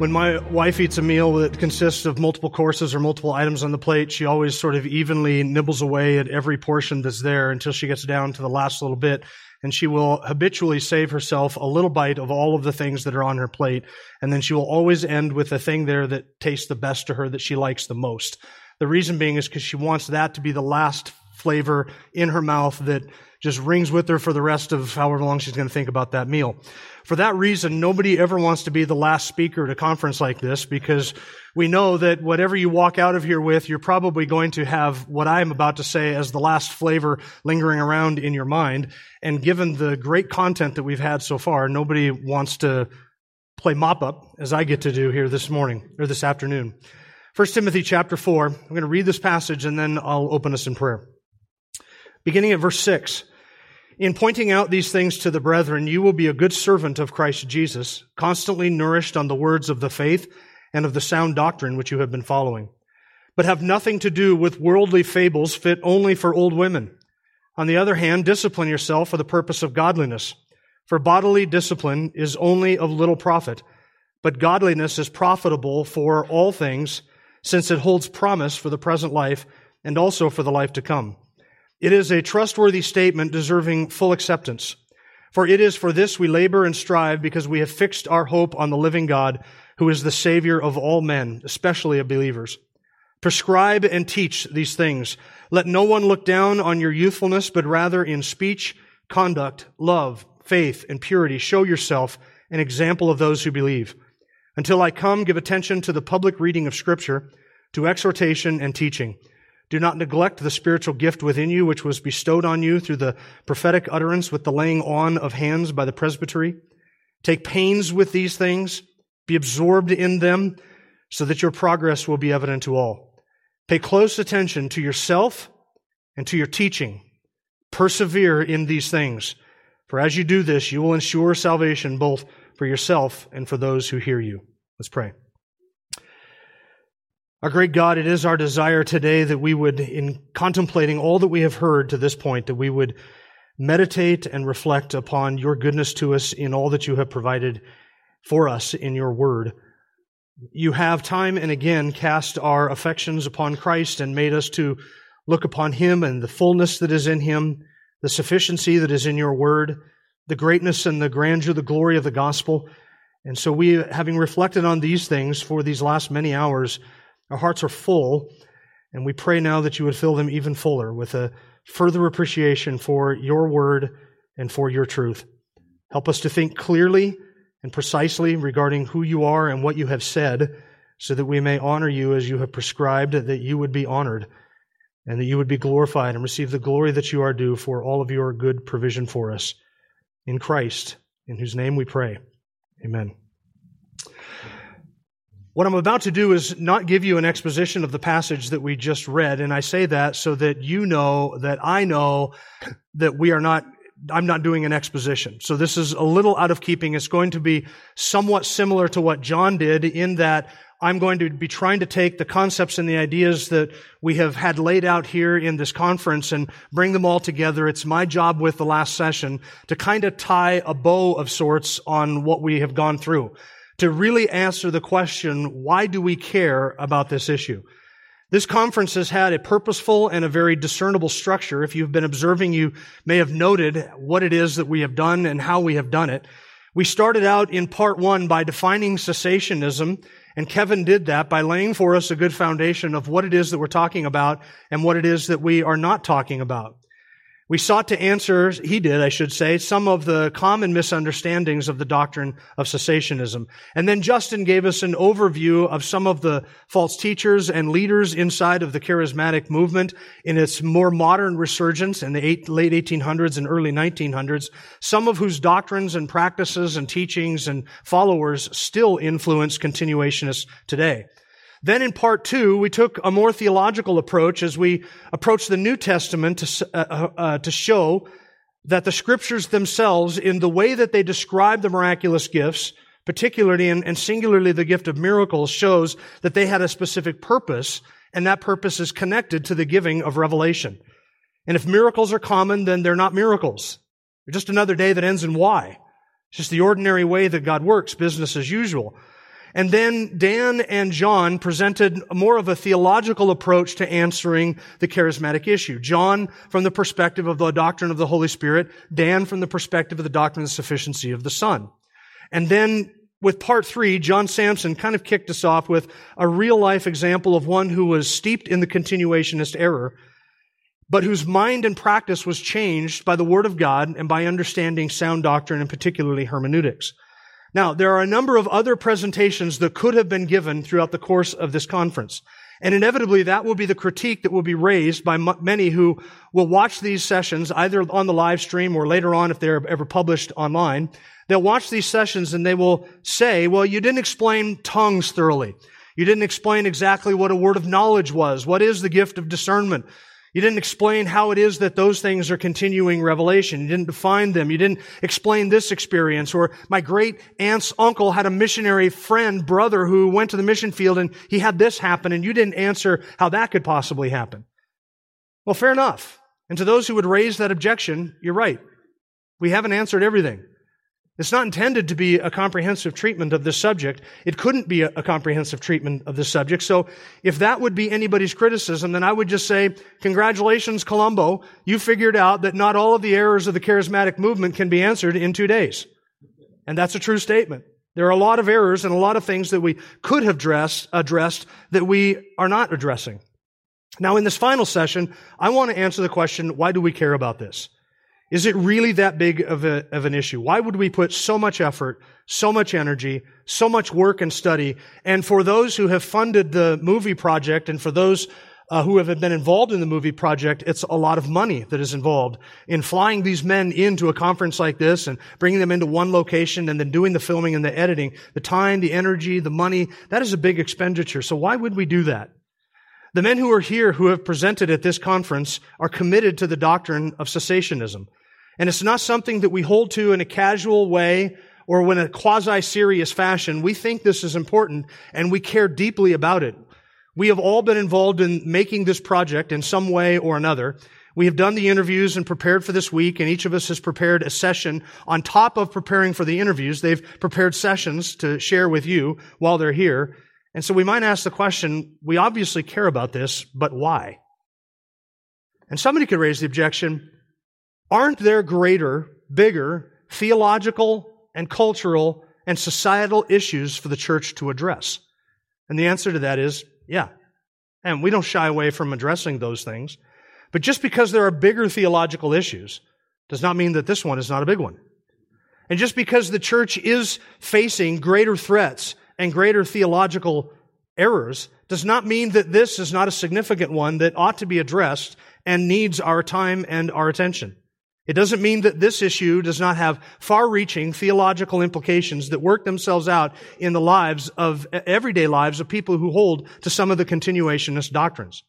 When my wife eats a meal that consists of multiple courses or multiple items on the plate, she always sort of evenly nibbles away at every portion that's there until she gets down to the last little bit. And she will habitually save herself a little bite of all of the things that are on her plate. And then she will always end with the thing there that tastes the best to her that she likes the most. The reason being is because she wants that to be the last flavor in her mouth that just rings with her for the rest of however long she's going to think about that meal. For that reason, nobody ever wants to be the last speaker at a conference like this because we know that whatever you walk out of here with, you're probably going to have what I am about to say as the last flavor lingering around in your mind. And given the great content that we've had so far, nobody wants to play mop up as I get to do here this morning or this afternoon. 1 Timothy chapter 4. I'm going to read this passage and then I'll open us in prayer. Beginning at verse 6. In pointing out these things to the brethren, you will be a good servant of Christ Jesus, constantly nourished on the words of the faith and of the sound doctrine which you have been following. But have nothing to do with worldly fables fit only for old women. On the other hand, discipline yourself for the purpose of godliness. For bodily discipline is only of little profit, but godliness is profitable for all things, since it holds promise for the present life and also for the life to come. It is a trustworthy statement deserving full acceptance. For it is for this we labor and strive because we have fixed our hope on the living God, who is the Savior of all men, especially of believers. Prescribe and teach these things. Let no one look down on your youthfulness, but rather in speech, conduct, love, faith, and purity, show yourself an example of those who believe. Until I come, give attention to the public reading of Scripture, to exhortation and teaching. Do not neglect the spiritual gift within you, which was bestowed on you through the prophetic utterance with the laying on of hands by the presbytery. Take pains with these things. Be absorbed in them so that your progress will be evident to all. Pay close attention to yourself and to your teaching. Persevere in these things. For as you do this, you will ensure salvation both for yourself and for those who hear you. Let's pray. Our great God, it is our desire today that we would, in contemplating all that we have heard to this point, that we would meditate and reflect upon your goodness to us in all that you have provided for us in your word. You have time and again cast our affections upon Christ and made us to look upon him and the fullness that is in him, the sufficiency that is in your word, the greatness and the grandeur, the glory of the gospel. And so we, having reflected on these things for these last many hours, our hearts are full, and we pray now that you would fill them even fuller with a further appreciation for your word and for your truth. Help us to think clearly and precisely regarding who you are and what you have said, so that we may honor you as you have prescribed, that you would be honored, and that you would be glorified and receive the glory that you are due for all of your good provision for us. In Christ, in whose name we pray. Amen. What I'm about to do is not give you an exposition of the passage that we just read, and I say that so that you know that I know that we are not, I'm not doing an exposition. So this is a little out of keeping. It's going to be somewhat similar to what John did in that I'm going to be trying to take the concepts and the ideas that we have had laid out here in this conference and bring them all together. It's my job with the last session to kind of tie a bow of sorts on what we have gone through to really answer the question, why do we care about this issue? This conference has had a purposeful and a very discernible structure. If you've been observing, you may have noted what it is that we have done and how we have done it. We started out in part one by defining cessationism, and Kevin did that by laying for us a good foundation of what it is that we're talking about and what it is that we are not talking about. We sought to answer, he did, I should say, some of the common misunderstandings of the doctrine of cessationism. And then Justin gave us an overview of some of the false teachers and leaders inside of the charismatic movement in its more modern resurgence in the eight, late 1800s and early 1900s, some of whose doctrines and practices and teachings and followers still influence continuationists today. Then in part two, we took a more theological approach as we approached the New Testament to, uh, uh, uh, to show that the scriptures themselves, in the way that they describe the miraculous gifts, particularly and, and singularly the gift of miracles, shows that they had a specific purpose, and that purpose is connected to the giving of revelation. And if miracles are common, then they're not miracles. They're just another day that ends in Y. It's just the ordinary way that God works, business as usual. And then Dan and John presented more of a theological approach to answering the charismatic issue. John from the perspective of the doctrine of the Holy Spirit, Dan from the perspective of the doctrine of the sufficiency of the Son. And then with part three, John Sampson kind of kicked us off with a real life example of one who was steeped in the continuationist error, but whose mind and practice was changed by the Word of God and by understanding sound doctrine and particularly hermeneutics. Now, there are a number of other presentations that could have been given throughout the course of this conference. And inevitably, that will be the critique that will be raised by m- many who will watch these sessions, either on the live stream or later on if they're ever published online. They'll watch these sessions and they will say, well, you didn't explain tongues thoroughly. You didn't explain exactly what a word of knowledge was. What is the gift of discernment? You didn't explain how it is that those things are continuing revelation. You didn't define them. You didn't explain this experience. Or my great aunt's uncle had a missionary friend, brother, who went to the mission field and he had this happen and you didn't answer how that could possibly happen. Well, fair enough. And to those who would raise that objection, you're right. We haven't answered everything. It's not intended to be a comprehensive treatment of this subject. It couldn't be a, comprehensive treatment of this subject. So if that would be anybody's criticism, then I would just say, congratulations, Columbo. You figured out that not all of the errors of the charismatic movement can be answered in two days. And that's a true statement. There are a lot of errors and a lot of things that we could have dressed, addressed that we are not addressing. Now, in this final session, I want to answer the question, why do we care about this? Is it really that big of, a, of an issue? Why would we put so much effort, so much energy, so much work and study? And for those who have funded the movie project and for those uh, who have been involved in the movie project, it's a lot of money that is involved in flying these men into a conference like this and bringing them into one location and then doing the filming and the editing. The time, the energy, the money, that is a big expenditure. So why would we do that? The men who are here who have presented at this conference are committed to the doctrine of cessationism. And it's not something that we hold to in a casual way or in a quasi-serious fashion. We think this is important and we care deeply about it. We have all been involved in making this project in some way or another. We have done the interviews and prepared for this week, and each of us has prepared a session on top of preparing for the interviews. They've prepared sessions to share with you while they're here. And so we might ask the question, we obviously care about this, but why? And somebody could raise the objection, Aren't there greater, bigger theological and cultural and societal issues for the church to address? And the answer to that is yeah. And we don't shy away from addressing those things. But just because there are bigger theological issues does not mean that this one is not a big one. And just because the church is facing greater threats and greater theological errors does not mean that this is not a significant one that ought to be addressed and needs our time and our attention. It doesn't mean that this issue does not have far-reaching theological implications that work themselves out in the lives of everyday lives of people who hold to some of the continuationist doctrines.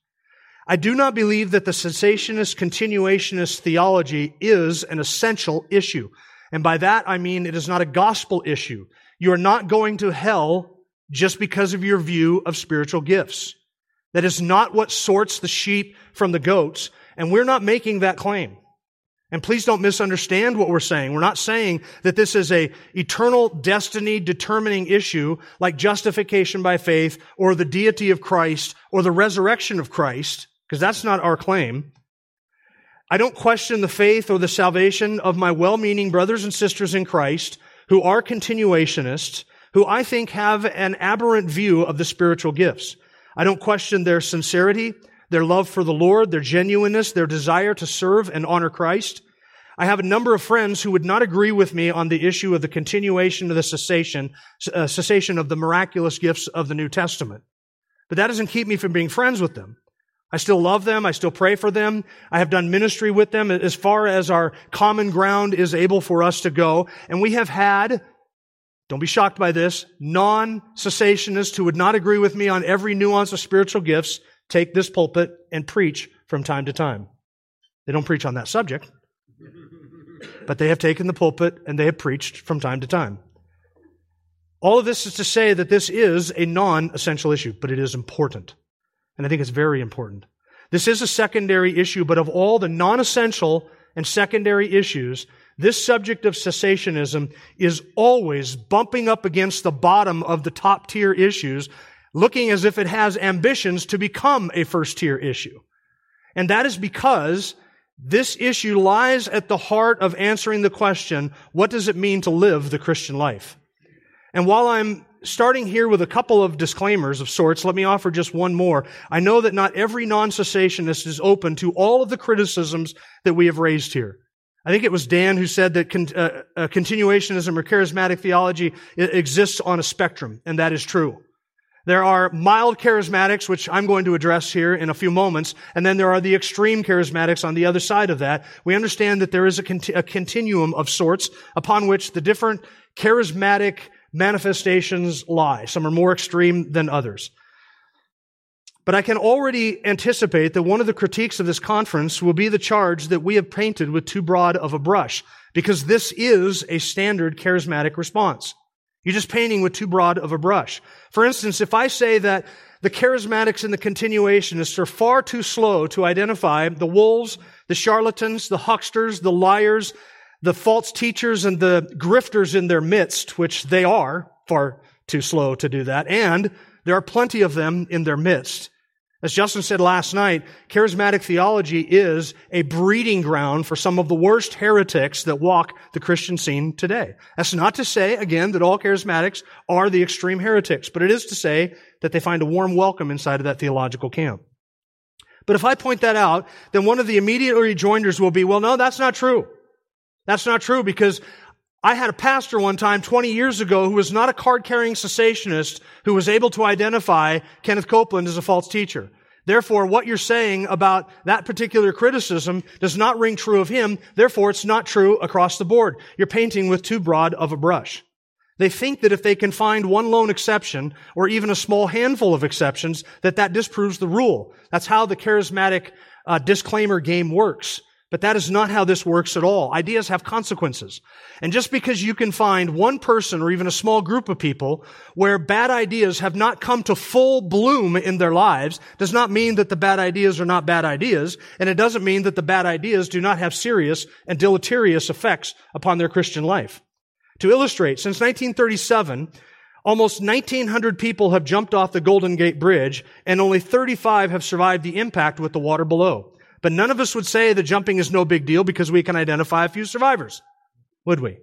I do not believe that the cessationist continuationist theology is an essential issue. And by that I mean it is not a gospel issue. You are not going to hell just because of your view of spiritual gifts. That is not what sorts the sheep from the goats, and we're not making that claim. And please don't misunderstand what we're saying. We're not saying that this is a eternal destiny determining issue like justification by faith or the deity of Christ or the resurrection of Christ, because that's not our claim. I don't question the faith or the salvation of my well-meaning brothers and sisters in Christ who are continuationists, who I think have an aberrant view of the spiritual gifts. I don't question their sincerity their love for the Lord, their genuineness, their desire to serve and honor Christ. I have a number of friends who would not agree with me on the issue of the continuation of the cessation, uh, cessation of the miraculous gifts of the New Testament. But that doesn't keep me from being friends with them. I still love them. I still pray for them. I have done ministry with them as far as our common ground is able for us to go. And we have had don't be shocked by this, non-cessationists who would not agree with me on every nuance of spiritual gifts take this pulpit and preach from time to time. They don't preach on that subject, but they have taken the pulpit and they have preached from time to time. All of this is to say that this is a non-essential issue, but it is important. And I think it's very important. This is a secondary issue, but of all the non-essential and secondary issues, this subject of cessationism is always bumping up against the bottom of the top tier issues, looking as if it has ambitions to become a first tier issue. And that is because this issue lies at the heart of answering the question, what does it mean to live the Christian life? And while I'm starting here with a couple of disclaimers of sorts, let me offer just one more. I know that not every non-cessationist is open to all of the criticisms that we have raised here. I think it was Dan who said that con- uh, uh, continuationism or charismatic theology exists on a spectrum, and that is true. There are mild charismatics, which I'm going to address here in a few moments, and then there are the extreme charismatics on the other side of that. We understand that there is a, conti- a continuum of sorts upon which the different charismatic manifestations lie. Some are more extreme than others. But I can already anticipate that one of the critiques of this conference will be the charge that we have painted with too broad of a brush, because this is a standard charismatic response. You're just painting with too broad of a brush. For instance, if I say that the charismatics and the continuationists are far too slow to identify the wolves, the charlatans, the hucksters, the liars, the false teachers, and the grifters in their midst, which they are far too slow to do that, and there are plenty of them in their midst. As Justin said last night, charismatic theology is a breeding ground for some of the worst heretics that walk the Christian scene today. That's not to say, again, that all charismatics are the extreme heretics, but it is to say that they find a warm welcome inside of that theological camp. But if I point that out, then one of the immediate rejoinders will be, well, no, that's not true. That's not true because I had a pastor one time 20 years ago who was not a card carrying cessationist who was able to identify Kenneth Copeland as a false teacher. Therefore, what you're saying about that particular criticism does not ring true of him. Therefore, it's not true across the board. You're painting with too broad of a brush. They think that if they can find one lone exception, or even a small handful of exceptions, that that disproves the rule. That's how the charismatic uh, disclaimer game works. But that is not how this works at all. Ideas have consequences. And just because you can find one person or even a small group of people where bad ideas have not come to full bloom in their lives does not mean that the bad ideas are not bad ideas. And it doesn't mean that the bad ideas do not have serious and deleterious effects upon their Christian life. To illustrate, since 1937, almost 1900 people have jumped off the Golden Gate Bridge and only 35 have survived the impact with the water below. But none of us would say that jumping is no big deal because we can identify a few survivors. Would we?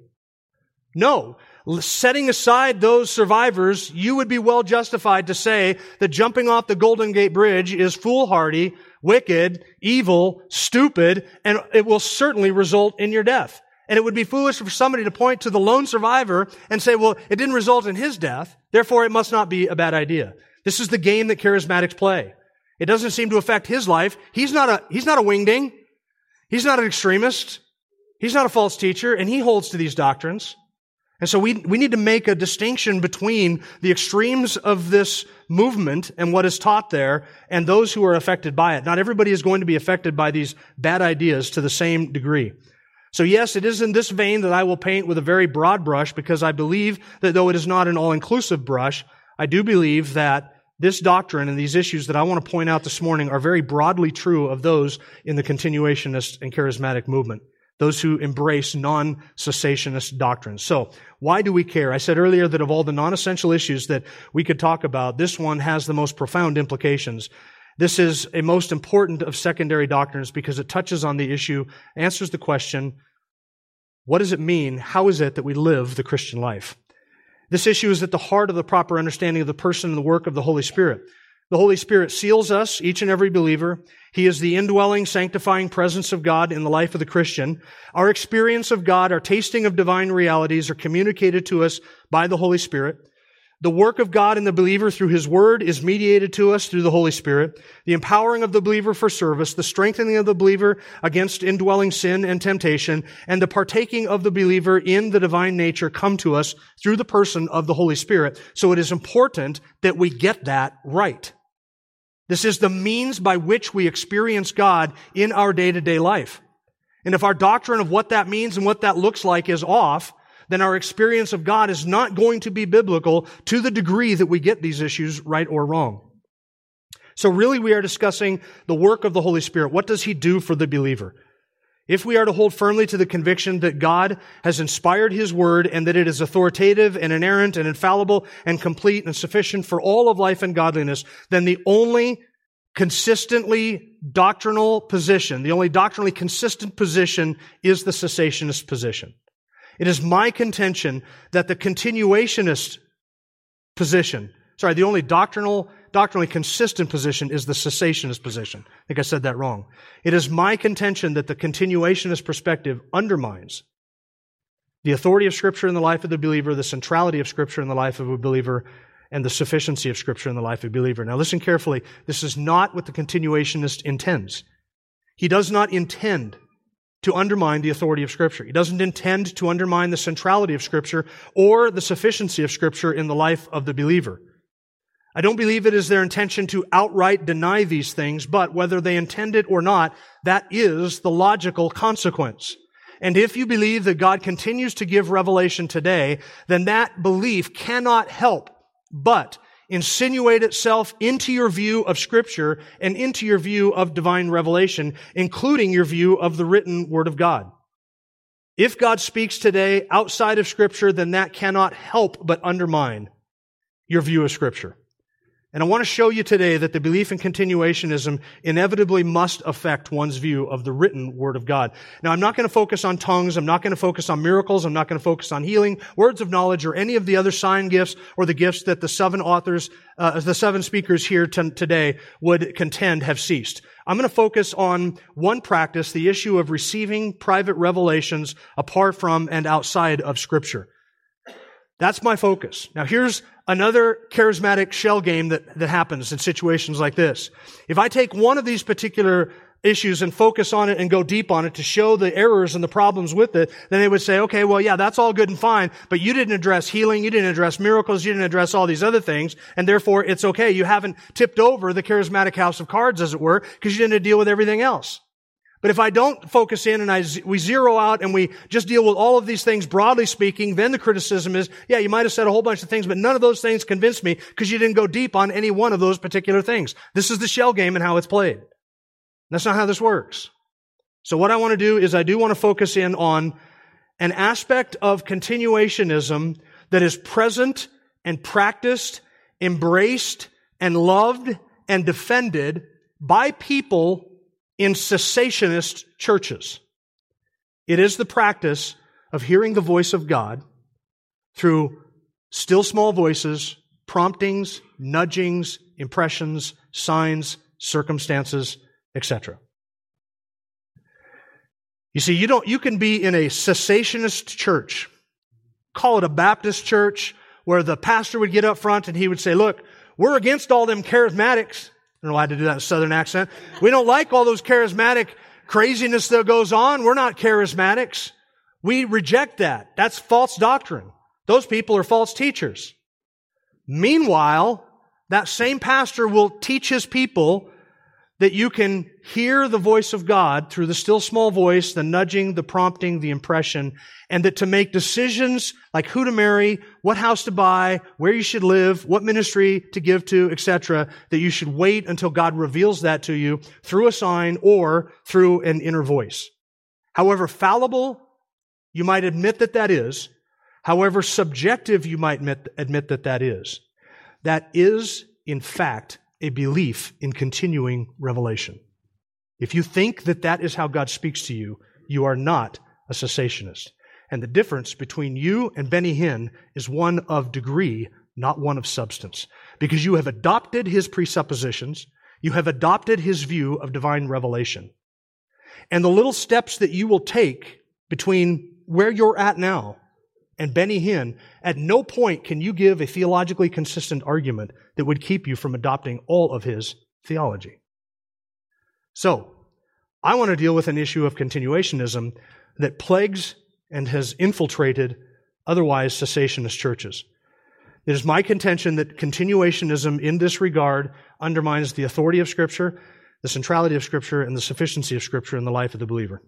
No. Setting aside those survivors, you would be well justified to say that jumping off the Golden Gate Bridge is foolhardy, wicked, evil, stupid, and it will certainly result in your death. And it would be foolish for somebody to point to the lone survivor and say, well, it didn't result in his death, therefore it must not be a bad idea. This is the game that charismatics play. It doesn't seem to affect his life. He's not a, he's not a wingding. He's not an extremist. He's not a false teacher, and he holds to these doctrines. And so we, we need to make a distinction between the extremes of this movement and what is taught there and those who are affected by it. Not everybody is going to be affected by these bad ideas to the same degree. So yes, it is in this vein that I will paint with a very broad brush because I believe that though it is not an all-inclusive brush, I do believe that this doctrine and these issues that I want to point out this morning are very broadly true of those in the continuationist and charismatic movement. Those who embrace non-cessationist doctrines. So, why do we care? I said earlier that of all the non-essential issues that we could talk about, this one has the most profound implications. This is a most important of secondary doctrines because it touches on the issue, answers the question, what does it mean? How is it that we live the Christian life? This issue is at the heart of the proper understanding of the person and the work of the Holy Spirit. The Holy Spirit seals us, each and every believer. He is the indwelling, sanctifying presence of God in the life of the Christian. Our experience of God, our tasting of divine realities are communicated to us by the Holy Spirit. The work of God in the believer through His Word is mediated to us through the Holy Spirit. The empowering of the believer for service, the strengthening of the believer against indwelling sin and temptation, and the partaking of the believer in the divine nature come to us through the person of the Holy Spirit. So it is important that we get that right. This is the means by which we experience God in our day-to-day life. And if our doctrine of what that means and what that looks like is off, then our experience of God is not going to be biblical to the degree that we get these issues right or wrong. So really we are discussing the work of the Holy Spirit. What does He do for the believer? If we are to hold firmly to the conviction that God has inspired His Word and that it is authoritative and inerrant and infallible and complete and sufficient for all of life and godliness, then the only consistently doctrinal position, the only doctrinally consistent position is the cessationist position. It is my contention that the continuationist position, sorry, the only doctrinal, doctrinally consistent position is the cessationist position. I think I said that wrong. It is my contention that the continuationist perspective undermines the authority of Scripture in the life of the believer, the centrality of Scripture in the life of a believer, and the sufficiency of Scripture in the life of a believer. Now listen carefully. This is not what the continuationist intends. He does not intend to undermine the authority of Scripture. He doesn't intend to undermine the centrality of Scripture or the sufficiency of Scripture in the life of the believer. I don't believe it is their intention to outright deny these things, but whether they intend it or not, that is the logical consequence. And if you believe that God continues to give revelation today, then that belief cannot help but insinuate itself into your view of scripture and into your view of divine revelation, including your view of the written word of God. If God speaks today outside of scripture, then that cannot help but undermine your view of scripture. And I want to show you today that the belief in continuationism inevitably must affect one's view of the written Word of God. Now, I'm not going to focus on tongues. I'm not going to focus on miracles. I'm not going to focus on healing, words of knowledge, or any of the other sign gifts or the gifts that the seven authors, uh, the seven speakers here t- today would contend have ceased. I'm going to focus on one practice, the issue of receiving private revelations apart from and outside of Scripture. That's my focus. Now here's another charismatic shell game that, that happens in situations like this. If I take one of these particular issues and focus on it and go deep on it to show the errors and the problems with it, then they would say, okay, well, yeah, that's all good and fine, but you didn't address healing, you didn't address miracles, you didn't address all these other things, and therefore it's okay. You haven't tipped over the charismatic house of cards, as it were, because you didn't deal with everything else. But if I don't focus in and I, we zero out and we just deal with all of these things broadly speaking, then the criticism is, yeah, you might have said a whole bunch of things, but none of those things convinced me because you didn't go deep on any one of those particular things. This is the shell game and how it's played. That's not how this works. So what I want to do is I do want to focus in on an aspect of continuationism that is present and practiced, embraced and loved and defended by people in cessationist churches. It is the practice of hearing the voice of God through still small voices, promptings, nudgings, impressions, signs, circumstances, etc. You see, you don't, you can be in a cessationist church. Call it a Baptist church where the pastor would get up front and he would say, look, we're against all them charismatics. I don't know why I had to do that southern accent. We don't like all those charismatic craziness that goes on. We're not charismatics. We reject that. That's false doctrine. Those people are false teachers. Meanwhile, that same pastor will teach his people that you can hear the voice of God through the still small voice, the nudging, the prompting, the impression, and that to make decisions like who to marry, what house to buy, where you should live, what ministry to give to, etc., that you should wait until God reveals that to you through a sign or through an inner voice. However fallible you might admit that that is, however subjective you might admit, that that is, that is, in fact, a belief in continuing revelation. If you think that that is how God speaks to you, you are not a cessationist. And the difference between you and Benny Hinn is one of degree, not one of substance. Because you have adopted his presuppositions, you have adopted his view of divine revelation. And the little steps that you will take between where you're at now and Benny Hinn, at no point can you give a theologically consistent argument that would keep you from adopting all of his theology. So, I want to deal with an issue of continuationism that plagues and has infiltrated otherwise cessationist churches. It is my contention that continuationism in this regard undermines the authority of Scripture, the centrality of Scripture, and the sufficiency of Scripture in the life of the believer.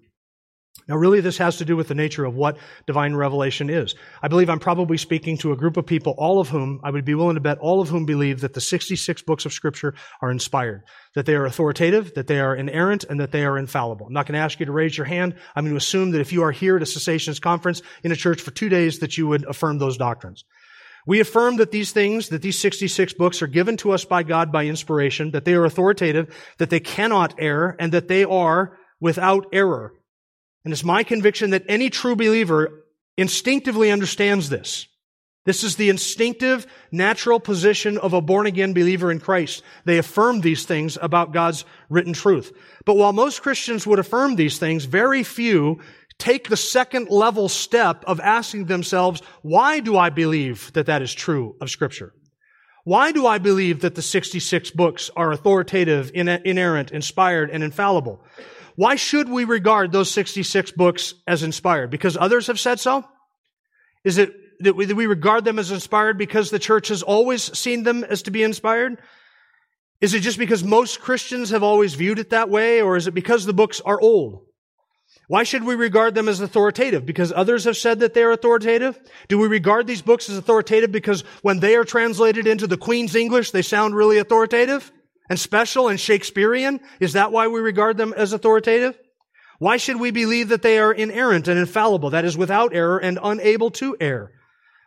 Now, really, this has to do with the nature of what divine revelation is. I believe I'm probably speaking to a group of people, all of whom, I would be willing to bet, all of whom believe that the 66 books of Scripture are inspired, that they are authoritative, that they are inerrant, and that they are infallible. I'm not going to ask you to raise your hand. I'm going to assume that if you are here at a cessationist conference in a church for two days, that you would affirm those doctrines. We affirm that these things, that these 66 books are given to us by God by inspiration, that they are authoritative, that they cannot err, and that they are without error. And it's my conviction that any true believer instinctively understands this. This is the instinctive, natural position of a born again believer in Christ. They affirm these things about God's written truth. But while most Christians would affirm these things, very few take the second level step of asking themselves, why do I believe that that is true of Scripture? Why do I believe that the 66 books are authoritative, inerrant, inspired, and infallible? Why should we regard those 66 books as inspired? Because others have said so? Is it that we, that we regard them as inspired because the church has always seen them as to be inspired? Is it just because most Christians have always viewed it that way, or is it because the books are old? Why should we regard them as authoritative? Because others have said that they are authoritative? Do we regard these books as authoritative because when they are translated into the Queen's English, they sound really authoritative? And special and Shakespearean? Is that why we regard them as authoritative? Why should we believe that they are inerrant and infallible, that is, without error and unable to err?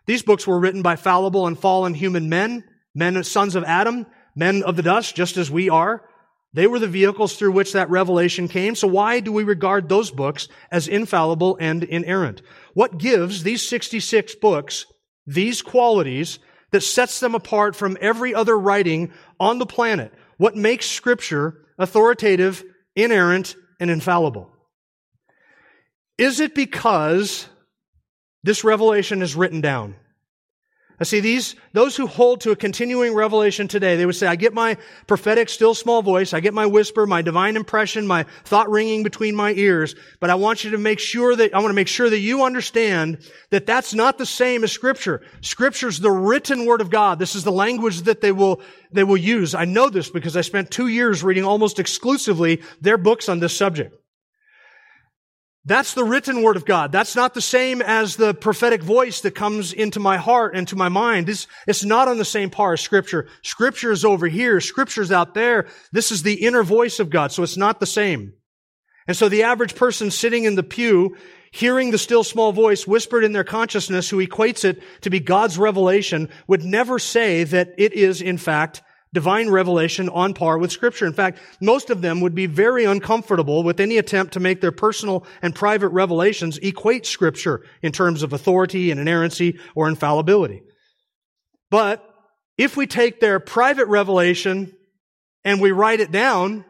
These books were written by fallible and fallen human men, men, sons of Adam, men of the dust, just as we are. They were the vehicles through which that revelation came. So why do we regard those books as infallible and inerrant? What gives these 66 books these qualities that sets them apart from every other writing on the planet? What makes Scripture authoritative, inerrant, and infallible? Is it because this revelation is written down? I see these, those who hold to a continuing revelation today, they would say, I get my prophetic still small voice, I get my whisper, my divine impression, my thought ringing between my ears, but I want you to make sure that, I want to make sure that you understand that that's not the same as scripture. Scripture's the written word of God. This is the language that they will, they will use. I know this because I spent two years reading almost exclusively their books on this subject. That's the written word of God. That's not the same as the prophetic voice that comes into my heart and to my mind. It's, it's not on the same par as scripture. Scripture is over here. Scripture's out there. This is the inner voice of God. So it's not the same. And so the average person sitting in the pew, hearing the still small voice whispered in their consciousness who equates it to be God's revelation would never say that it is in fact divine revelation on par with scripture. In fact, most of them would be very uncomfortable with any attempt to make their personal and private revelations equate scripture in terms of authority and inerrancy or infallibility. But if we take their private revelation and we write it down,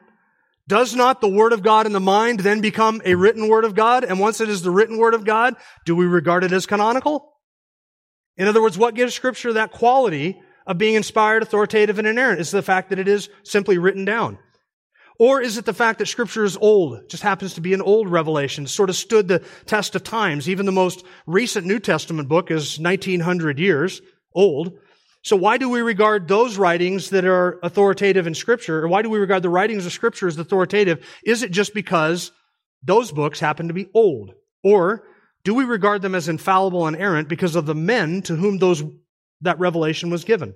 does not the word of God in the mind then become a written word of God? And once it is the written word of God, do we regard it as canonical? In other words, what gives scripture that quality of being inspired, authoritative, and inerrant? Is the fact that it is simply written down? Or is it the fact that scripture is old, just happens to be an old revelation, sort of stood the test of times? Even the most recent New Testament book is 1900 years old. So why do we regard those writings that are authoritative in scripture, or why do we regard the writings of scripture as authoritative? Is it just because those books happen to be old? Or do we regard them as infallible and errant because of the men to whom those that revelation was given?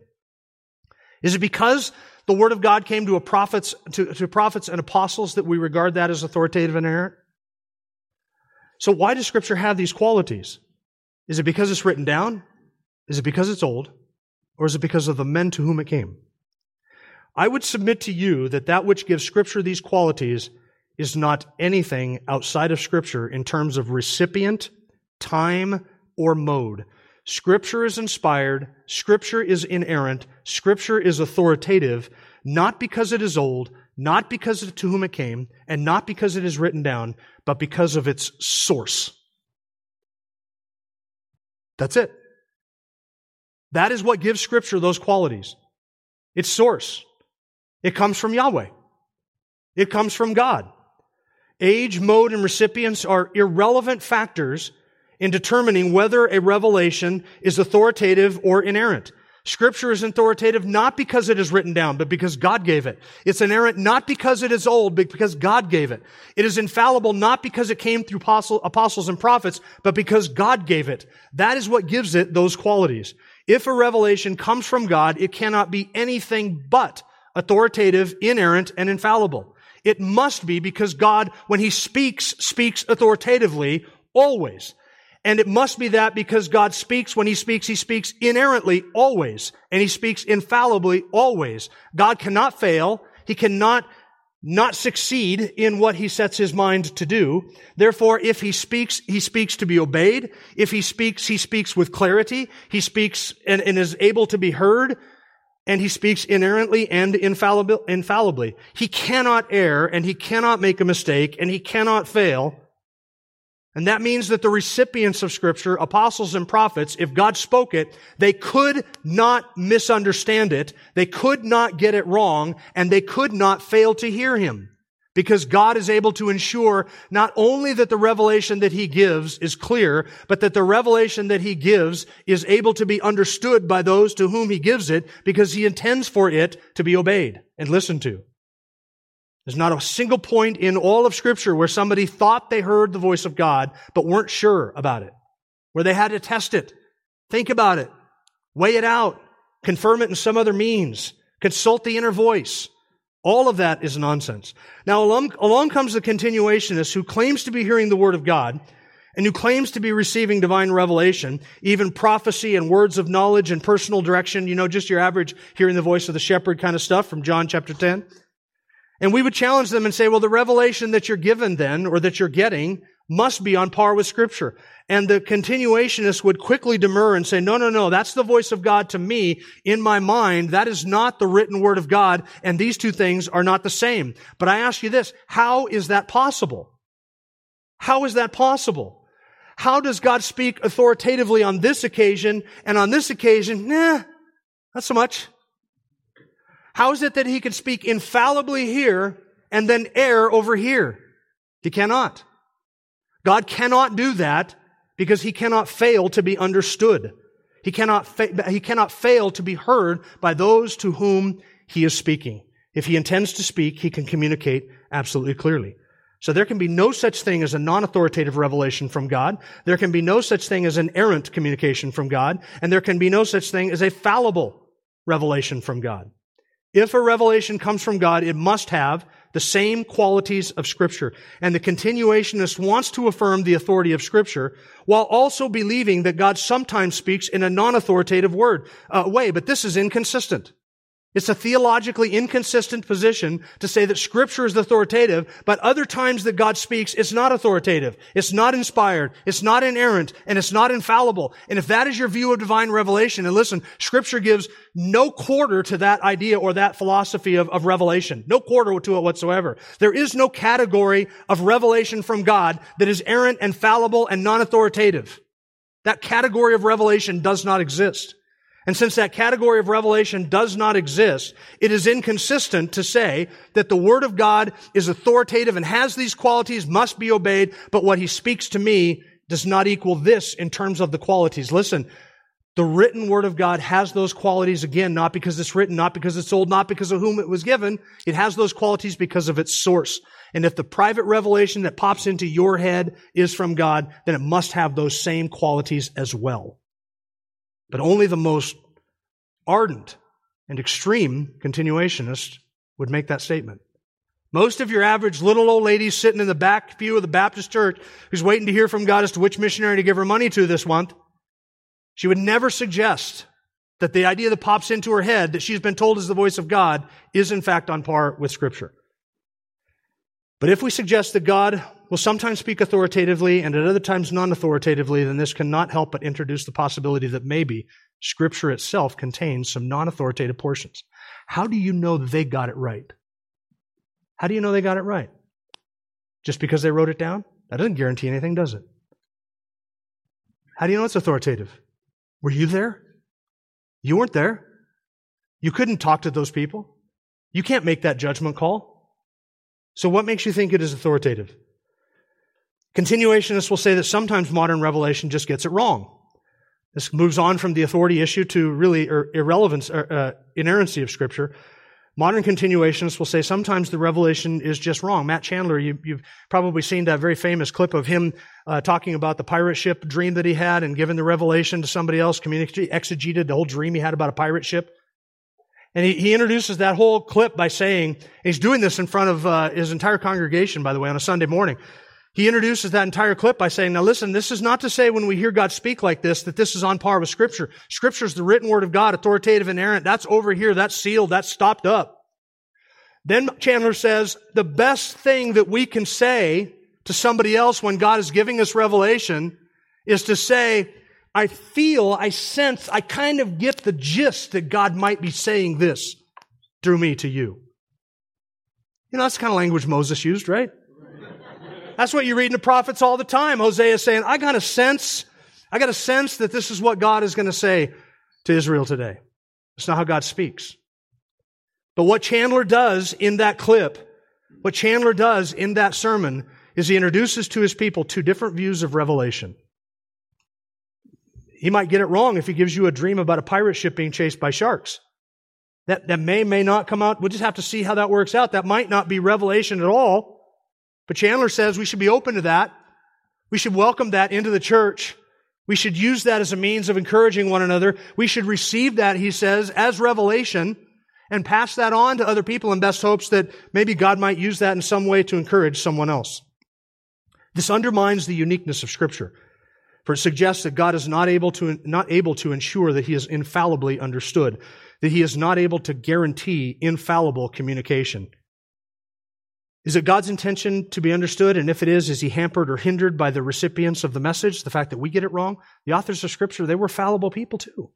Is it because the word of God came to prophets, to, to prophets and apostles that we regard that as authoritative and inerrant? So why does scripture have these qualities? Is it because it's written down? Is it because it's old? Or is it because of the men to whom it came? I would submit to you that that which gives scripture these qualities is not anything outside of scripture in terms of recipient, time, or mode. Scripture is inspired. Scripture is inerrant. Scripture is authoritative, not because it is old, not because of to whom it came, and not because it is written down, but because of its source. That's it. That is what gives Scripture those qualities. Its source. It comes from Yahweh. It comes from God. Age, mode, and recipients are irrelevant factors in determining whether a revelation is authoritative or inerrant. Scripture is authoritative not because it is written down, but because God gave it. It's inerrant not because it is old, but because God gave it. It is infallible not because it came through apostles and prophets, but because God gave it. That is what gives it those qualities. If a revelation comes from God, it cannot be anything but authoritative, inerrant, and infallible. It must be because God, when He speaks, speaks authoritatively, always. And it must be that because God speaks, when He speaks, He speaks inerrantly always. And He speaks infallibly always. God cannot fail. He cannot not succeed in what He sets His mind to do. Therefore, if He speaks, He speaks to be obeyed. If He speaks, He speaks with clarity. He speaks and, and is able to be heard. And He speaks inerrantly and infallibly. He cannot err and He cannot make a mistake and He cannot fail and that means that the recipients of scripture, apostles and prophets, if God spoke it, they could not misunderstand it. They could not get it wrong and they could not fail to hear him. Because God is able to ensure not only that the revelation that he gives is clear, but that the revelation that he gives is able to be understood by those to whom he gives it because he intends for it to be obeyed and listened to. There's not a single point in all of scripture where somebody thought they heard the voice of God, but weren't sure about it. Where they had to test it. Think about it. Weigh it out. Confirm it in some other means. Consult the inner voice. All of that is nonsense. Now along, along comes the continuationist who claims to be hearing the word of God and who claims to be receiving divine revelation, even prophecy and words of knowledge and personal direction, you know, just your average hearing the voice of the shepherd kind of stuff from John chapter 10. And we would challenge them and say, well, the revelation that you're given then, or that you're getting, must be on par with scripture. And the continuationists would quickly demur and say, no, no, no, that's the voice of God to me in my mind. That is not the written word of God. And these two things are not the same. But I ask you this, how is that possible? How is that possible? How does God speak authoritatively on this occasion and on this occasion, nah, not so much. How is it that he can speak infallibly here and then err over here? He cannot. God cannot do that because he cannot fail to be understood. He cannot, fa- he cannot fail to be heard by those to whom he is speaking. If he intends to speak, he can communicate absolutely clearly. So there can be no such thing as a non-authoritative revelation from God. There can be no such thing as an errant communication from God. And there can be no such thing as a fallible revelation from God. If a revelation comes from God, it must have the same qualities of Scripture. And the continuationist wants to affirm the authority of Scripture while also believing that God sometimes speaks in a non-authoritative word, uh, way. But this is inconsistent. It's a theologically inconsistent position to say that scripture is authoritative, but other times that God speaks, it's not authoritative. It's not inspired. It's not inerrant and it's not infallible. And if that is your view of divine revelation, and listen, scripture gives no quarter to that idea or that philosophy of, of revelation. No quarter to it whatsoever. There is no category of revelation from God that is errant and fallible and non-authoritative. That category of revelation does not exist. And since that category of revelation does not exist, it is inconsistent to say that the Word of God is authoritative and has these qualities, must be obeyed, but what He speaks to me does not equal this in terms of the qualities. Listen, the written Word of God has those qualities again, not because it's written, not because it's old, not because of whom it was given. It has those qualities because of its source. And if the private revelation that pops into your head is from God, then it must have those same qualities as well. But only the most ardent and extreme continuationist would make that statement. Most of your average little old lady sitting in the back pew of the Baptist church who's waiting to hear from God as to which missionary to give her money to this month, she would never suggest that the idea that pops into her head that she's been told is the voice of God is in fact on par with Scripture. But if we suggest that God will sometimes speak authoritatively and at other times non authoritatively, then this cannot help but introduce the possibility that maybe Scripture itself contains some non authoritative portions. How do you know they got it right? How do you know they got it right? Just because they wrote it down? That doesn't guarantee anything, does it? How do you know it's authoritative? Were you there? You weren't there. You couldn't talk to those people. You can't make that judgment call. So what makes you think it is authoritative? Continuationists will say that sometimes modern revelation just gets it wrong. This moves on from the authority issue to really irrelevance, uh, uh, inerrancy of Scripture. Modern continuationists will say sometimes the revelation is just wrong. Matt Chandler, you, have probably seen that very famous clip of him uh, talking about the pirate ship dream that he had and giving the revelation to somebody else, communicated, exegeted the whole dream he had about a pirate ship. And he, he introduces that whole clip by saying, he's doing this in front of uh, his entire congregation, by the way, on a Sunday morning. He introduces that entire clip by saying, now listen, this is not to say when we hear God speak like this that this is on par with Scripture. Scripture is the written word of God, authoritative and inerrant. That's over here. That's sealed. That's stopped up. Then Chandler says, the best thing that we can say to somebody else when God is giving us revelation is to say, I feel, I sense, I kind of get the gist that God might be saying this through me to you. You know, that's the kind of language Moses used, right? That's what you read in the prophets all the time. Hosea saying, I got a sense, I got a sense that this is what God is going to say to Israel today. It's not how God speaks. But what Chandler does in that clip, what Chandler does in that sermon, is he introduces to his people two different views of revelation. He might get it wrong if he gives you a dream about a pirate ship being chased by sharks. That, that may, may not come out. We'll just have to see how that works out. That might not be revelation at all. But Chandler says we should be open to that. We should welcome that into the church. We should use that as a means of encouraging one another. We should receive that, he says, as revelation and pass that on to other people in best hopes that maybe God might use that in some way to encourage someone else. This undermines the uniqueness of scripture, suggests that God is not able to, not able to ensure that he is infallibly understood, that he is not able to guarantee infallible communication. Is it God's intention to be understood? And if it is, is he hampered or hindered by the recipients of the message? The fact that we get it wrong? The authors of Scripture, they were fallible people too.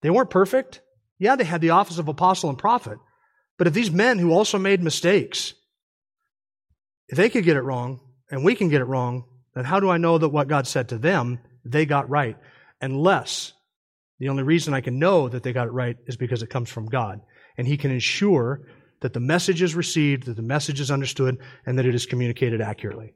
They weren't perfect. Yeah, they had the office of apostle and prophet. But if these men who also made mistakes, if they could get it wrong and we can get it wrong, then how do I know that what God said to them, they got right? Unless the only reason I can know that they got it right is because it comes from God. And He can ensure that the message is received, that the message is understood, and that it is communicated accurately.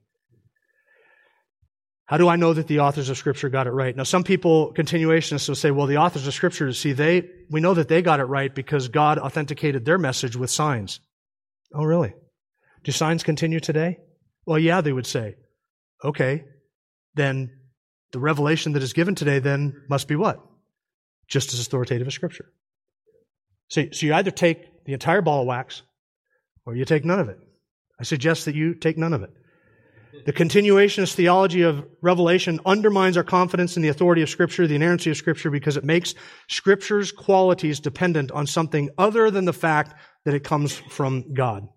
How do I know that the authors of Scripture got it right? Now, some people, continuationists, will say, well, the authors of Scripture, see, they, we know that they got it right because God authenticated their message with signs. Oh, really? Do signs continue today? Well, yeah, they would say. Okay, then the revelation that is given today then must be what? Just as authoritative as Scripture. So, so you either take the entire ball of wax, or you take none of it. I suggest that you take none of it. The continuationist theology of Revelation undermines our confidence in the authority of Scripture, the inerrancy of Scripture, because it makes Scripture's qualities dependent on something other than the fact that it comes from God.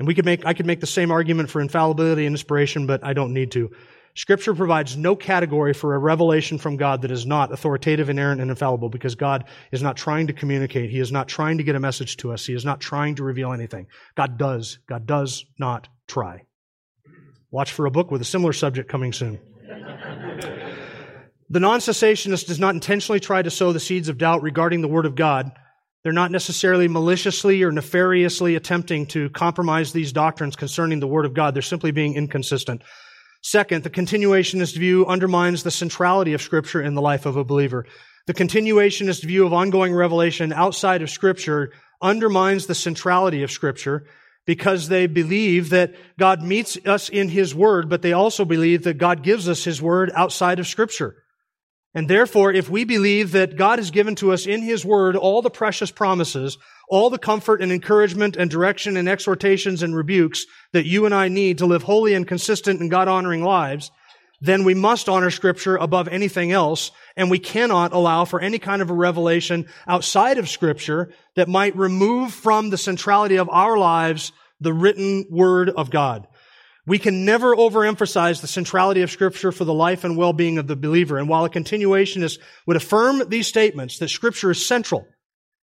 And we could make, I could make the same argument for infallibility and inspiration, but I don't need to. Scripture provides no category for a revelation from God that is not authoritative, inerrant, and infallible because God is not trying to communicate. He is not trying to get a message to us. He is not trying to reveal anything. God does. God does not try. Watch for a book with a similar subject coming soon. the non cessationist does not intentionally try to sow the seeds of doubt regarding the Word of God. They're not necessarily maliciously or nefariously attempting to compromise these doctrines concerning the Word of God. They're simply being inconsistent. Second, the continuationist view undermines the centrality of Scripture in the life of a believer. The continuationist view of ongoing revelation outside of Scripture undermines the centrality of Scripture because they believe that God meets us in His Word, but they also believe that God gives us His Word outside of Scripture. And therefore, if we believe that God has given to us in His Word all the precious promises, all the comfort and encouragement and direction and exhortations and rebukes that you and I need to live holy and consistent and God honoring lives, then we must honor scripture above anything else. And we cannot allow for any kind of a revelation outside of scripture that might remove from the centrality of our lives the written word of God. We can never overemphasize the centrality of scripture for the life and well-being of the believer. And while a continuationist would affirm these statements that scripture is central,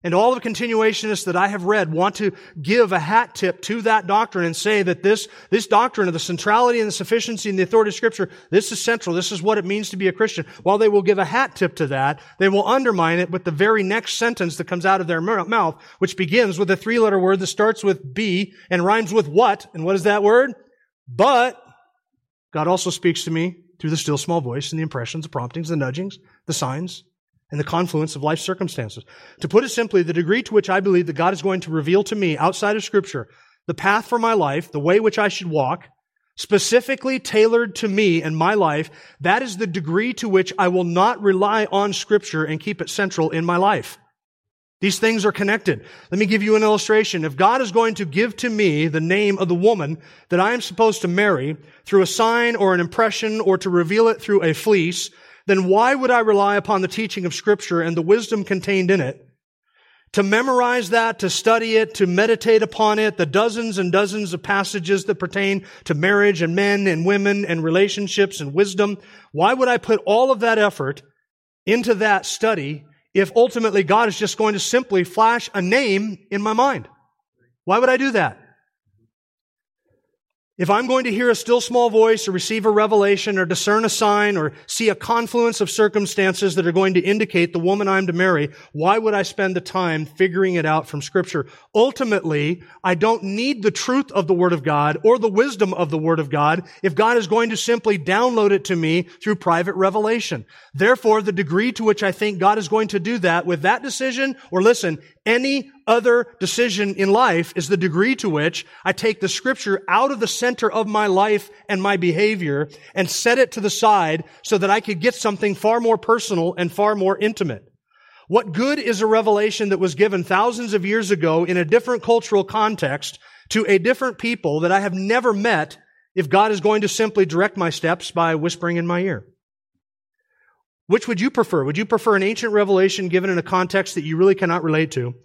And all the continuationists that I have read want to give a hat tip to that doctrine and say that this, this doctrine of the centrality and the sufficiency and the authority of scripture, this is central. This is what it means to be a Christian. While they will give a hat tip to that, they will undermine it with the very next sentence that comes out of their mouth, which begins with a three letter word that starts with B and rhymes with what? And what is that word? But God also speaks to me through the still small voice and the impressions, the promptings, the nudgings, the signs, and the confluence of life circumstances. To put it simply, the degree to which I believe that God is going to reveal to me outside of scripture the path for my life, the way which I should walk, specifically tailored to me and my life, that is the degree to which I will not rely on scripture and keep it central in my life. These things are connected. Let me give you an illustration. If God is going to give to me the name of the woman that I am supposed to marry through a sign or an impression or to reveal it through a fleece, then why would I rely upon the teaching of scripture and the wisdom contained in it to memorize that, to study it, to meditate upon it, the dozens and dozens of passages that pertain to marriage and men and women and relationships and wisdom? Why would I put all of that effort into that study if ultimately God is just going to simply flash a name in my mind? Why would I do that? If I'm going to hear a still small voice or receive a revelation or discern a sign or see a confluence of circumstances that are going to indicate the woman I'm to marry, why would I spend the time figuring it out from scripture? Ultimately, I don't need the truth of the word of God or the wisdom of the word of God if God is going to simply download it to me through private revelation. Therefore, the degree to which I think God is going to do that with that decision, or listen, any other decision in life is the degree to which I take the scripture out of the center of my life and my behavior and set it to the side so that I could get something far more personal and far more intimate. What good is a revelation that was given thousands of years ago in a different cultural context to a different people that I have never met if God is going to simply direct my steps by whispering in my ear? Which would you prefer? Would you prefer an ancient revelation given in a context that you really cannot relate to,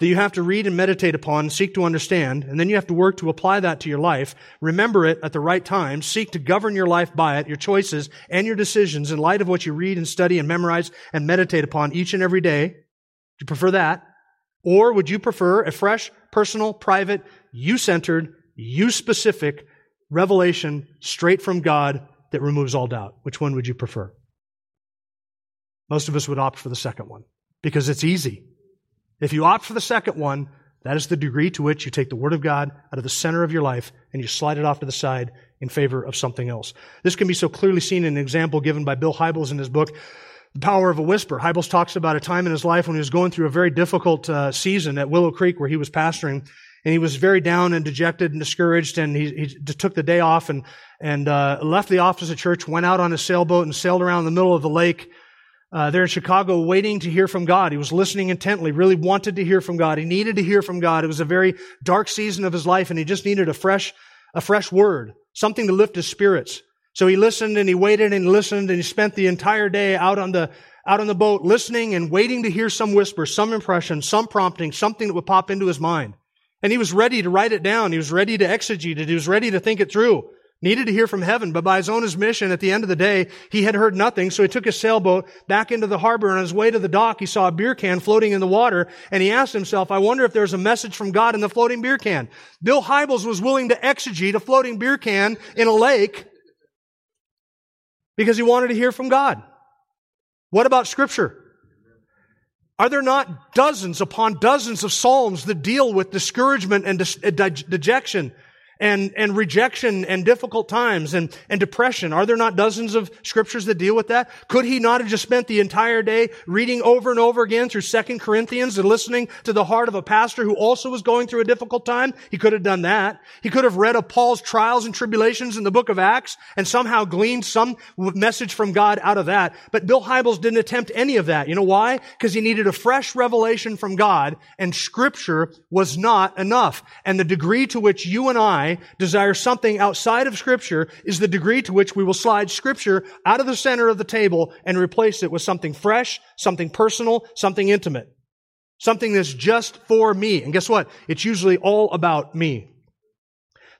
that you have to read and meditate upon, seek to understand, and then you have to work to apply that to your life, remember it at the right time, seek to govern your life by it, your choices and your decisions in light of what you read and study and memorize and meditate upon each and every day? Do you prefer that? Or would you prefer a fresh, personal, private, you-centered, you-specific revelation straight from God that removes all doubt? Which one would you prefer? Most of us would opt for the second one because it's easy. If you opt for the second one, that is the degree to which you take the Word of God out of the center of your life and you slide it off to the side in favor of something else. This can be so clearly seen in an example given by Bill Hybels in his book, The Power of a Whisper. Hybels talks about a time in his life when he was going through a very difficult uh, season at Willow Creek where he was pastoring and he was very down and dejected and discouraged and he, he took the day off and, and uh, left the office of church, went out on a sailboat and sailed around the middle of the lake uh, there in Chicago waiting to hear from God. He was listening intently, really wanted to hear from God. He needed to hear from God. It was a very dark season of his life and he just needed a fresh, a fresh word, something to lift his spirits. So he listened and he waited and listened and he spent the entire day out on the, out on the boat listening and waiting to hear some whisper, some impression, some prompting, something that would pop into his mind. And he was ready to write it down. He was ready to exegete it. He was ready to think it through needed to hear from heaven, but by his own admission, at the end of the day, he had heard nothing, so he took his sailboat back into the harbor, and on his way to the dock, he saw a beer can floating in the water, and he asked himself, I wonder if there's a message from God in the floating beer can. Bill Hybels was willing to exegete a floating beer can in a lake because he wanted to hear from God. What about scripture? Are there not dozens upon dozens of psalms that deal with discouragement and uh, dejection and, and rejection and difficult times and, and depression. Are there not dozens of scriptures that deal with that? Could he not have just spent the entire day reading over and over again through Second Corinthians and listening to the heart of a pastor who also was going through a difficult time? He could have done that. He could have read of Paul's trials and tribulations in the book of Acts and somehow gleaned some message from God out of that. But Bill Hybels didn't attempt any of that. You know why? Because he needed a fresh revelation from God and scripture was not enough. And the degree to which you and I desire something outside of Scripture is the degree to which we will slide Scripture out of the center of the table and replace it with something fresh, something personal, something intimate. Something that's just for me. And guess what? It's usually all about me.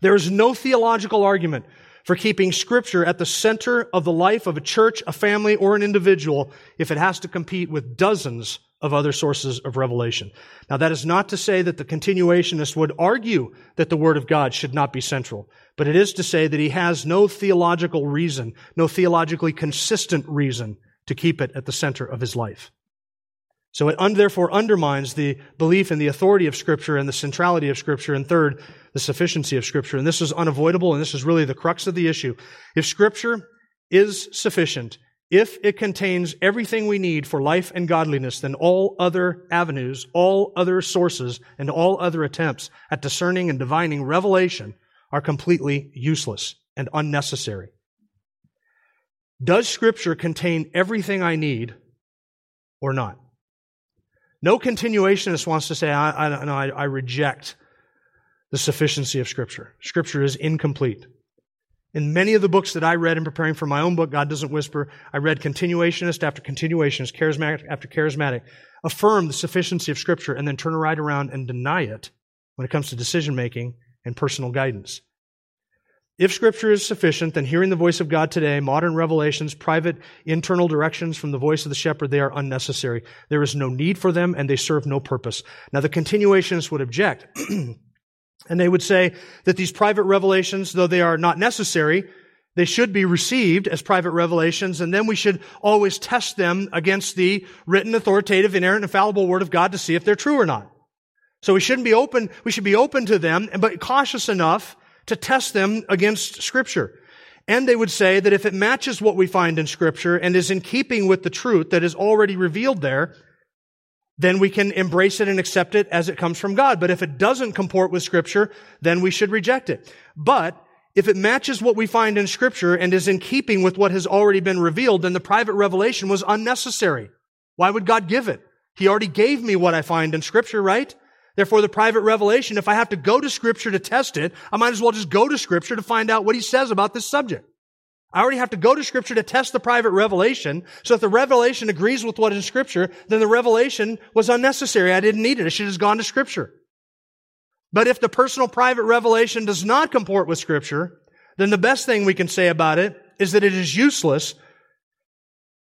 There is no theological argument for keeping Scripture at the center of the life of a church, a family, or an individual if it has to compete with dozens of other sources of revelation. Now that is not to say that the continuationist would argue that the Word of God should not be central, but it is to say that he has no theological reason, no theologically consistent reason to keep it at the center of his life. So it un- therefore undermines the belief in the authority of Scripture and the centrality of Scripture, and third, the sufficiency of Scripture. And this is unavoidable, and this is really the crux of the issue. If Scripture is sufficient, if it contains everything we need for life and godliness, then all other avenues, all other sources, and all other attempts at discerning and divining revelation are completely useless and unnecessary. Does Scripture contain everything I need or not? No continuationist wants to say, I, I, no, I, I reject the sufficiency of Scripture. Scripture is incomplete. In many of the books that I read in preparing for my own book, God Doesn't Whisper, I read continuationist after continuationist, charismatic after charismatic, affirm the sufficiency of Scripture and then turn right around and deny it when it comes to decision making and personal guidance. If Scripture is sufficient, then hearing the voice of God today, modern revelations, private internal directions from the voice of the shepherd, they are unnecessary. There is no need for them and they serve no purpose. Now the continuationists would object. And they would say that these private revelations, though they are not necessary, they should be received as private revelations, and then we should always test them against the written, authoritative, inerrant, infallible Word of God to see if they're true or not. So we shouldn't be open, we should be open to them, but cautious enough to test them against Scripture. And they would say that if it matches what we find in Scripture and is in keeping with the truth that is already revealed there, then we can embrace it and accept it as it comes from God. But if it doesn't comport with scripture, then we should reject it. But if it matches what we find in scripture and is in keeping with what has already been revealed, then the private revelation was unnecessary. Why would God give it? He already gave me what I find in scripture, right? Therefore, the private revelation, if I have to go to scripture to test it, I might as well just go to scripture to find out what he says about this subject. I already have to go to scripture to test the private revelation. So if the revelation agrees with what is in scripture, then the revelation was unnecessary. I didn't need it. I should have just gone to scripture. But if the personal private revelation does not comport with scripture, then the best thing we can say about it is that it is useless.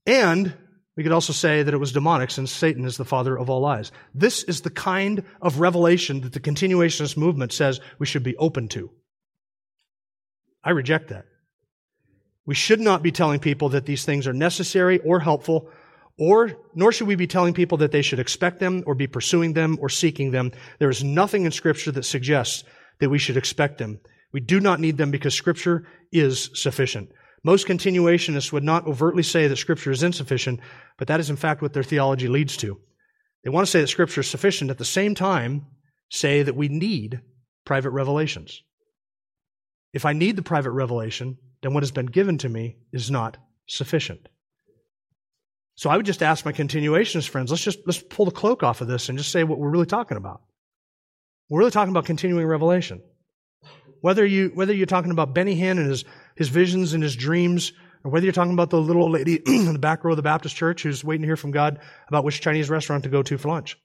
And we could also say that it was demonic since Satan is the father of all lies. This is the kind of revelation that the continuationist movement says we should be open to. I reject that. We should not be telling people that these things are necessary or helpful, or nor should we be telling people that they should expect them or be pursuing them or seeking them. There is nothing in Scripture that suggests that we should expect them. We do not need them because Scripture is sufficient. Most continuationists would not overtly say that Scripture is insufficient, but that is in fact what their theology leads to. They want to say that Scripture is sufficient, at the same time, say that we need private revelations. If I need the private revelation, then what has been given to me is not sufficient. So I would just ask my continuationist friends, let's just let's pull the cloak off of this and just say what we're really talking about. We're really talking about continuing revelation. Whether you whether you're talking about Benny Hinn and his his visions and his dreams, or whether you're talking about the little old lady in the back row of the Baptist church who's waiting to hear from God about which Chinese restaurant to go to for lunch.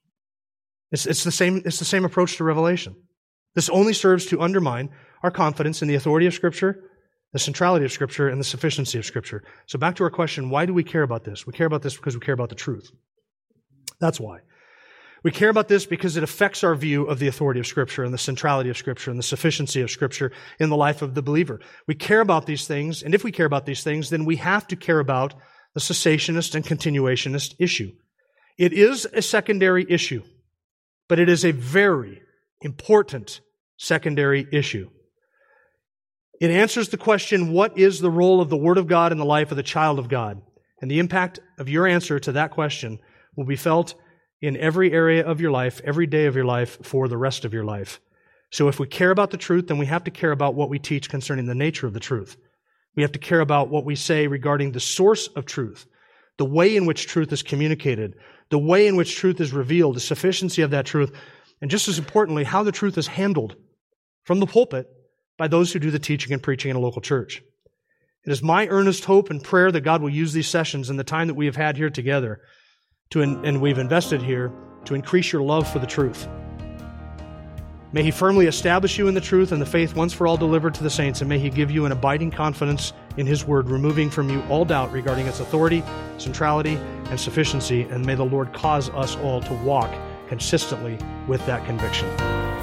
It's, it's, the same, it's the same approach to revelation. This only serves to undermine our confidence in the authority of Scripture the centrality of Scripture and the sufficiency of Scripture. So back to our question, why do we care about this? We care about this because we care about the truth. That's why. We care about this because it affects our view of the authority of Scripture and the centrality of Scripture and the sufficiency of Scripture in the life of the believer. We care about these things, and if we care about these things, then we have to care about the cessationist and continuationist issue. It is a secondary issue, but it is a very important secondary issue. It answers the question, what is the role of the Word of God in the life of the child of God? And the impact of your answer to that question will be felt in every area of your life, every day of your life, for the rest of your life. So if we care about the truth, then we have to care about what we teach concerning the nature of the truth. We have to care about what we say regarding the source of truth, the way in which truth is communicated, the way in which truth is revealed, the sufficiency of that truth, and just as importantly, how the truth is handled from the pulpit by those who do the teaching and preaching in a local church. It is my earnest hope and prayer that God will use these sessions and the time that we have had here together to, and we've invested here to increase your love for the truth. May He firmly establish you in the truth and the faith once for all delivered to the saints, and may He give you an abiding confidence in His Word, removing from you all doubt regarding its authority, centrality, and sufficiency, and may the Lord cause us all to walk consistently with that conviction.